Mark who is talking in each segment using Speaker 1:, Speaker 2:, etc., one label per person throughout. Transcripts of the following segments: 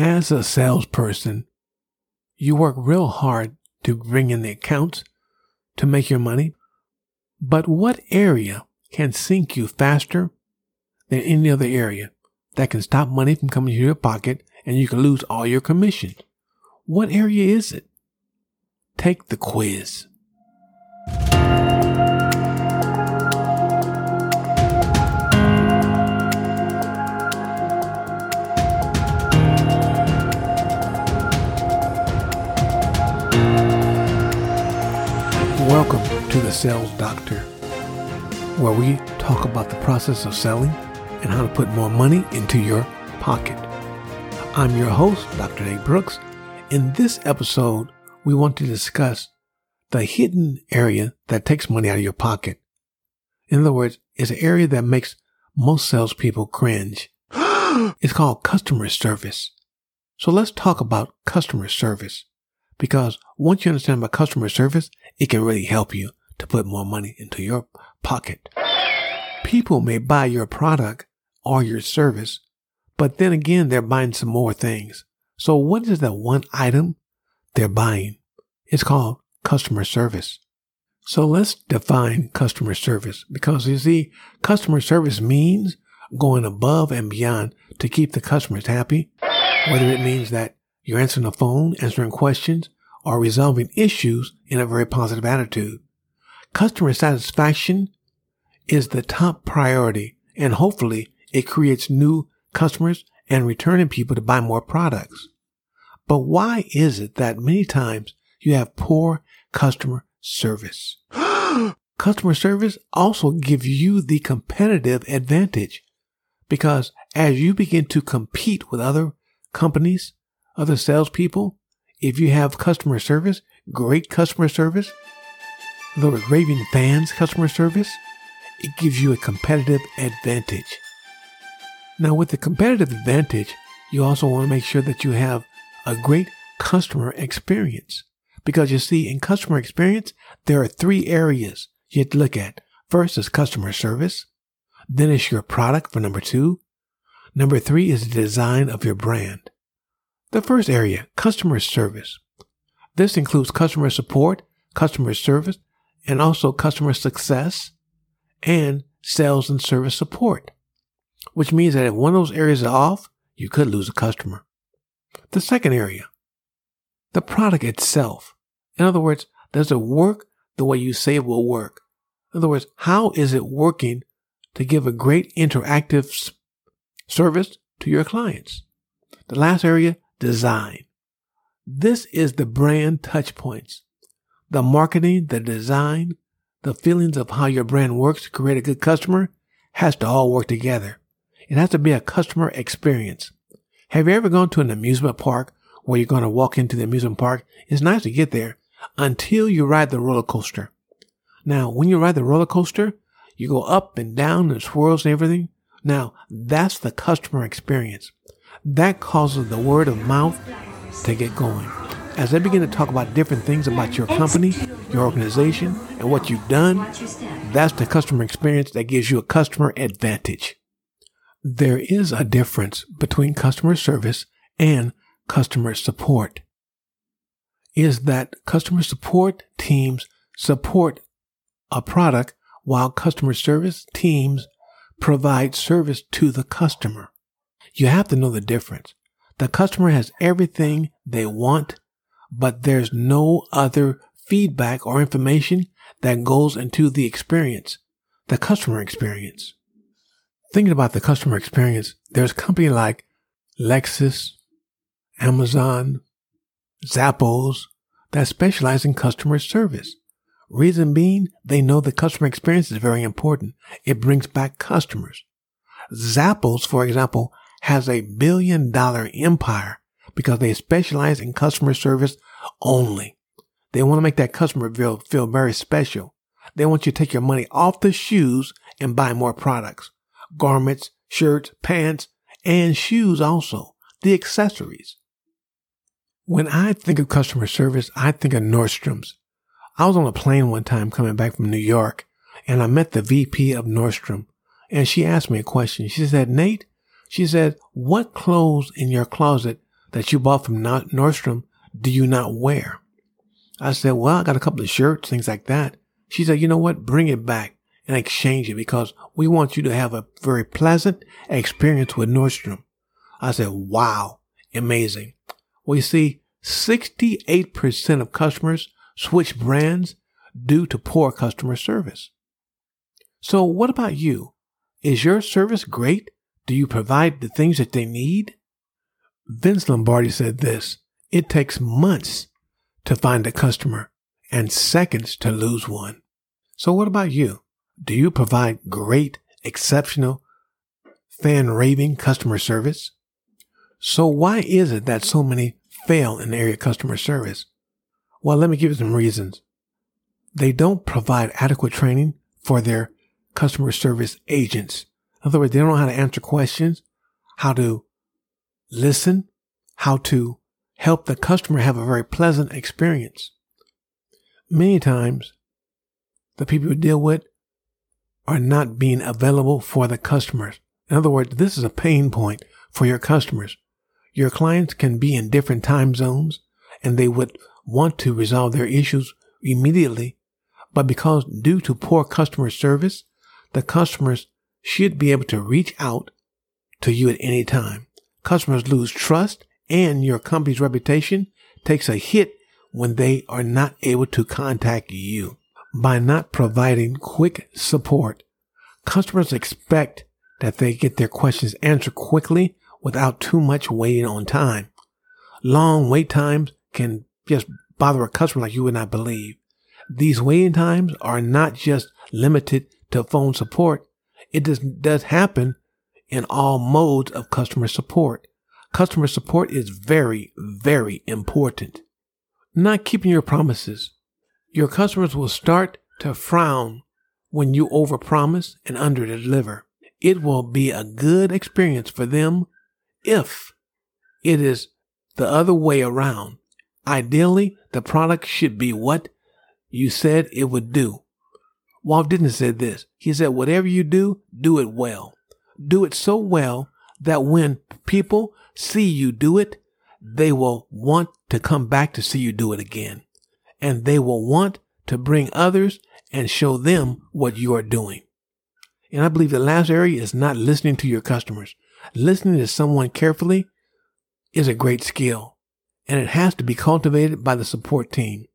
Speaker 1: As a salesperson, you work real hard to bring in the accounts to make your money. But what area can sink you faster than any other area that can stop money from coming to your pocket and you can lose all your commission? What area is it? Take the quiz. Welcome to the Sales Doctor, where we talk about the process of selling and how to put more money into your pocket. I'm your host, Dr. Nate Brooks. In this episode, we want to discuss the hidden area that takes money out of your pocket. In other words, it's an area that makes most salespeople cringe. it's called customer service. So let's talk about customer service because once you understand about customer service, it can really help you to put more money into your pocket. People may buy your product or your service, but then again, they're buying some more things. So what is that one item they're buying? It's called customer service. So let's define customer service because you see, customer service means going above and beyond to keep the customers happy, whether it means that you're answering the phone, answering questions, or resolving issues in a very positive attitude. Customer satisfaction is the top priority and hopefully it creates new customers and returning people to buy more products. But why is it that many times you have poor customer service? customer service also gives you the competitive advantage because as you begin to compete with other companies, other salespeople, if you have customer service, great customer service, the raving fans customer service, it gives you a competitive advantage. Now, with the competitive advantage, you also want to make sure that you have a great customer experience. Because you see, in customer experience, there are three areas you have to look at. First is customer service. Then it's your product for number two. Number three is the design of your brand. The first area, customer service. This includes customer support, customer service, and also customer success and sales and service support which means that if one of those areas is off, you could lose a customer. The second area, the product itself. In other words, does it work the way you say it will work? In other words, how is it working to give a great interactive service to your clients? The last area, design. This is the brand touch points. The marketing, the design, the feelings of how your brand works to create a good customer has to all work together. It has to be a customer experience. Have you ever gone to an amusement park where you're going to walk into the amusement park? It's nice to get there until you ride the roller coaster. Now, when you ride the roller coaster, you go up and down and swirls and everything. Now, that's the customer experience. That causes the word of mouth to get going. As they begin to talk about different things about your company, your organization, and what you've done, that's the customer experience that gives you a customer advantage. There is a difference between customer service and customer support. Is that customer support teams support a product while customer service teams provide service to the customer. You have to know the difference. The customer has everything they want, but there's no other feedback or information that goes into the experience, the customer experience thinking about the customer experience, there's a company like Lexus, Amazon, Zappos that specialize in customer service. Reason being, they know the customer experience is very important. It brings back customers. Zappos, for example, has a billion dollar empire because they specialize in customer service only. They want to make that customer feel, feel very special. They want you to take your money off the shoes and buy more products garments, shirts, pants, and shoes also, the accessories. When I think of customer service, I think of Nordstrom's. I was on a plane one time coming back from New York and I met the VP of Nordstrom and she asked me a question. She said, Nate, she said, what clothes in your closet that you bought from Nordstrom do you not wear? I said, well, I got a couple of shirts, things like that. She said, you know what? Bring it back and exchange it because we want you to have a very pleasant experience with Nordstrom. I said, wow, amazing. You see, 68% of customers switch brands due to poor customer service. So what about you? Is your service great? Do you provide the things that they need? Vince Lombardi said this, it takes months to find a customer and seconds to lose one. So what about you? Do you provide great, exceptional, fan raving customer service? So why is it that so many fail in the area of customer service? Well, let me give you some reasons. They don't provide adequate training for their customer service agents. In other words, they don't know how to answer questions, how to listen, how to help the customer have a very pleasant experience. Many times, the people you deal with are not being available for the customers. In other words, this is a pain point for your customers. Your clients can be in different time zones and they would want to resolve their issues immediately. But because due to poor customer service, the customers should be able to reach out to you at any time. Customers lose trust and your company's reputation takes a hit when they are not able to contact you. By not providing quick support, customers expect that they get their questions answered quickly without too much waiting on time. Long wait times can just bother a customer like you would not believe. These waiting times are not just limited to phone support. It does, does happen in all modes of customer support. Customer support is very, very important. Not keeping your promises. Your customers will start to frown when you overpromise and underdeliver. It will be a good experience for them if it is the other way around. Ideally, the product should be what you said it would do. Walt Disney said this. He said, whatever you do, do it well. Do it so well that when people see you do it, they will want to come back to see you do it again. And they will want to bring others and show them what you are doing. And I believe the last area is not listening to your customers. Listening to someone carefully is a great skill and it has to be cultivated by the support team.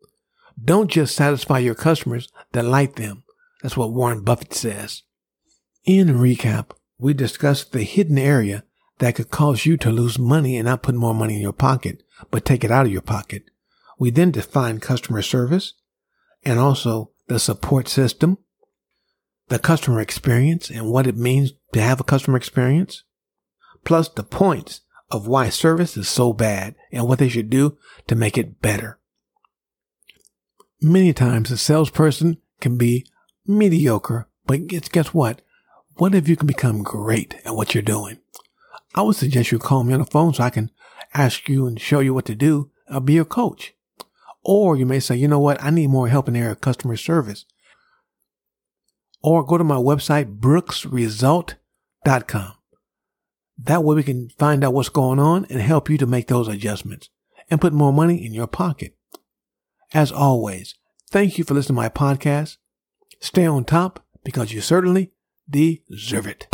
Speaker 1: Don't just satisfy your customers, delight them. That's what Warren Buffett says. In recap, we discussed the hidden area that could cause you to lose money and not put more money in your pocket, but take it out of your pocket. We then defined customer service and also the support system, the customer experience and what it means to have a customer experience, plus the points of why service is so bad and what they should do to make it better. Many times a salesperson can be mediocre, but guess what? What if you can become great at what you're doing? I would suggest you call me on the phone so I can ask you and show you what to do. I'll be your coach. Or you may say, you know what? I need more help in the area of customer service. Or go to my website, brooksresult.com. That way we can find out what's going on and help you to make those adjustments and put more money in your pocket. As always, thank you for listening to my podcast. Stay on top because you certainly deserve it.